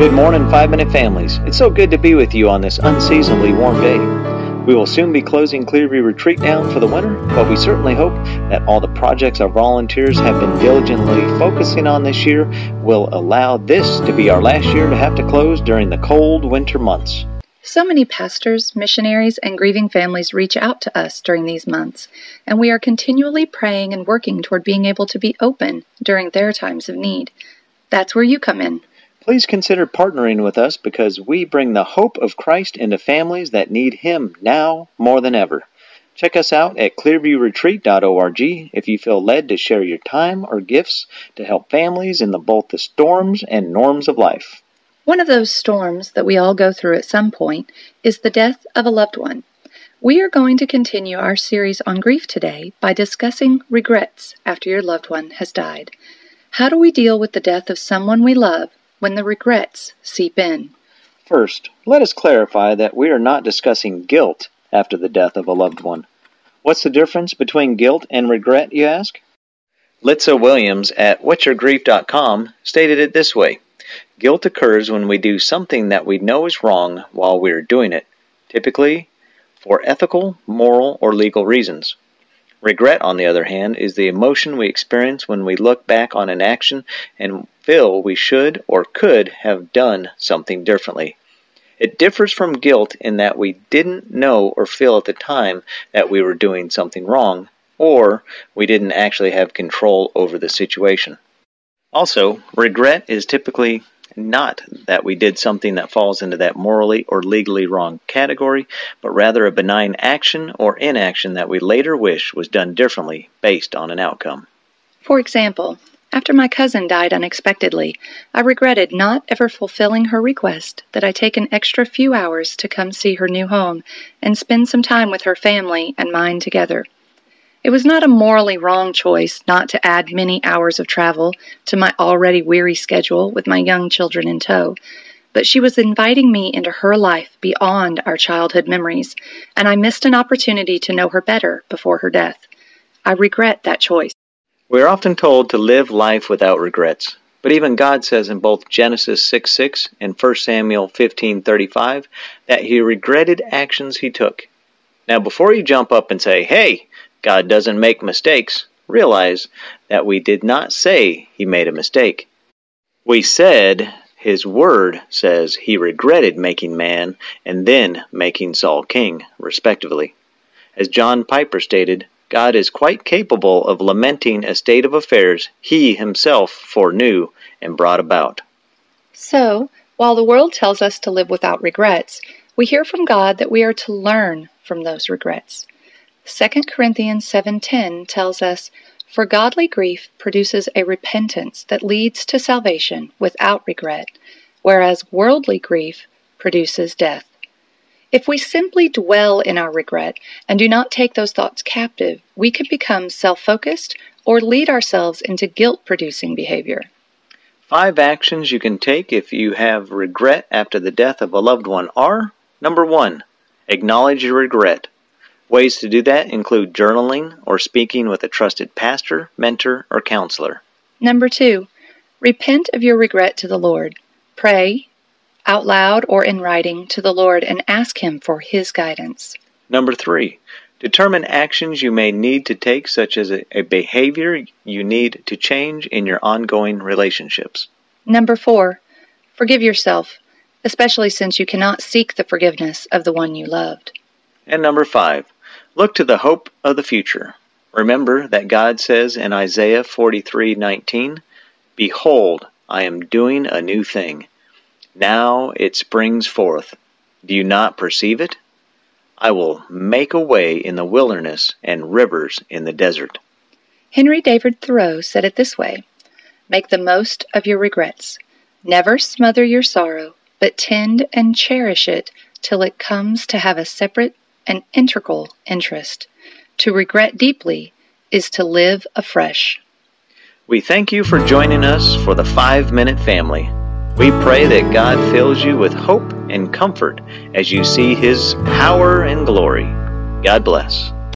Good morning, Five Minute Families. It's so good to be with you on this unseasonably warm day. We will soon be closing Clearview Retreat down for the winter, but we certainly hope that all the projects our volunteers have been diligently focusing on this year will allow this to be our last year to have to close during the cold winter months. So many pastors, missionaries, and grieving families reach out to us during these months, and we are continually praying and working toward being able to be open during their times of need. That's where you come in. Please consider partnering with us because we bring the hope of Christ into families that need Him now more than ever. Check us out at clearviewretreat.org if you feel led to share your time or gifts to help families in the, both the storms and norms of life. One of those storms that we all go through at some point is the death of a loved one. We are going to continue our series on grief today by discussing regrets after your loved one has died. How do we deal with the death of someone we love when the regrets seep in. First, let us clarify that we are not discussing guilt after the death of a loved one. What's the difference between guilt and regret, you ask? Litsa Williams at whatsyourgrief.com stated it this way Guilt occurs when we do something that we know is wrong while we are doing it, typically for ethical, moral, or legal reasons. Regret, on the other hand, is the emotion we experience when we look back on an action and feel we should or could have done something differently. It differs from guilt in that we didn't know or feel at the time that we were doing something wrong, or we didn't actually have control over the situation. Also, regret is typically not that we did something that falls into that morally or legally wrong category, but rather a benign action or inaction that we later wish was done differently based on an outcome. For example, after my cousin died unexpectedly, I regretted not ever fulfilling her request that I take an extra few hours to come see her new home and spend some time with her family and mine together. It was not a morally wrong choice not to add many hours of travel to my already weary schedule with my young children in tow, but she was inviting me into her life beyond our childhood memories, and I missed an opportunity to know her better before her death. I regret that choice. We are often told to live life without regrets, but even God says in both Genesis 6 6 and 1 Samuel 15:35 that he regretted actions he took. Now before you jump up and say, "Hey, God doesn't make mistakes, realize that we did not say he made a mistake. We said his word says he regretted making man and then making Saul king, respectively. As John Piper stated, God is quite capable of lamenting a state of affairs he himself foreknew and brought about. So, while the world tells us to live without regrets, we hear from God that we are to learn from those regrets. 2 Corinthians 7:10 tells us, "For godly grief produces a repentance that leads to salvation without regret, whereas worldly grief produces death." If we simply dwell in our regret and do not take those thoughts captive, we can become self-focused or lead ourselves into guilt-producing behavior. Five actions you can take if you have regret after the death of a loved one are number one, acknowledge your regret. Ways to do that include journaling or speaking with a trusted pastor, mentor, or counselor. Number two, repent of your regret to the Lord. Pray, out loud or in writing, to the Lord and ask Him for His guidance. Number three, determine actions you may need to take, such as a, a behavior you need to change in your ongoing relationships. Number four, forgive yourself, especially since you cannot seek the forgiveness of the one you loved. And number five, Look to the hope of the future. Remember that God says in Isaiah 43:19, "Behold, I am doing a new thing. Now it springs forth. Do you not perceive it? I will make a way in the wilderness and rivers in the desert." Henry David Thoreau said it this way: Make the most of your regrets. Never smother your sorrow, but tend and cherish it till it comes to have a separate an integral interest. To regret deeply is to live afresh. We thank you for joining us for the Five Minute Family. We pray that God fills you with hope and comfort as you see His power and glory. God bless.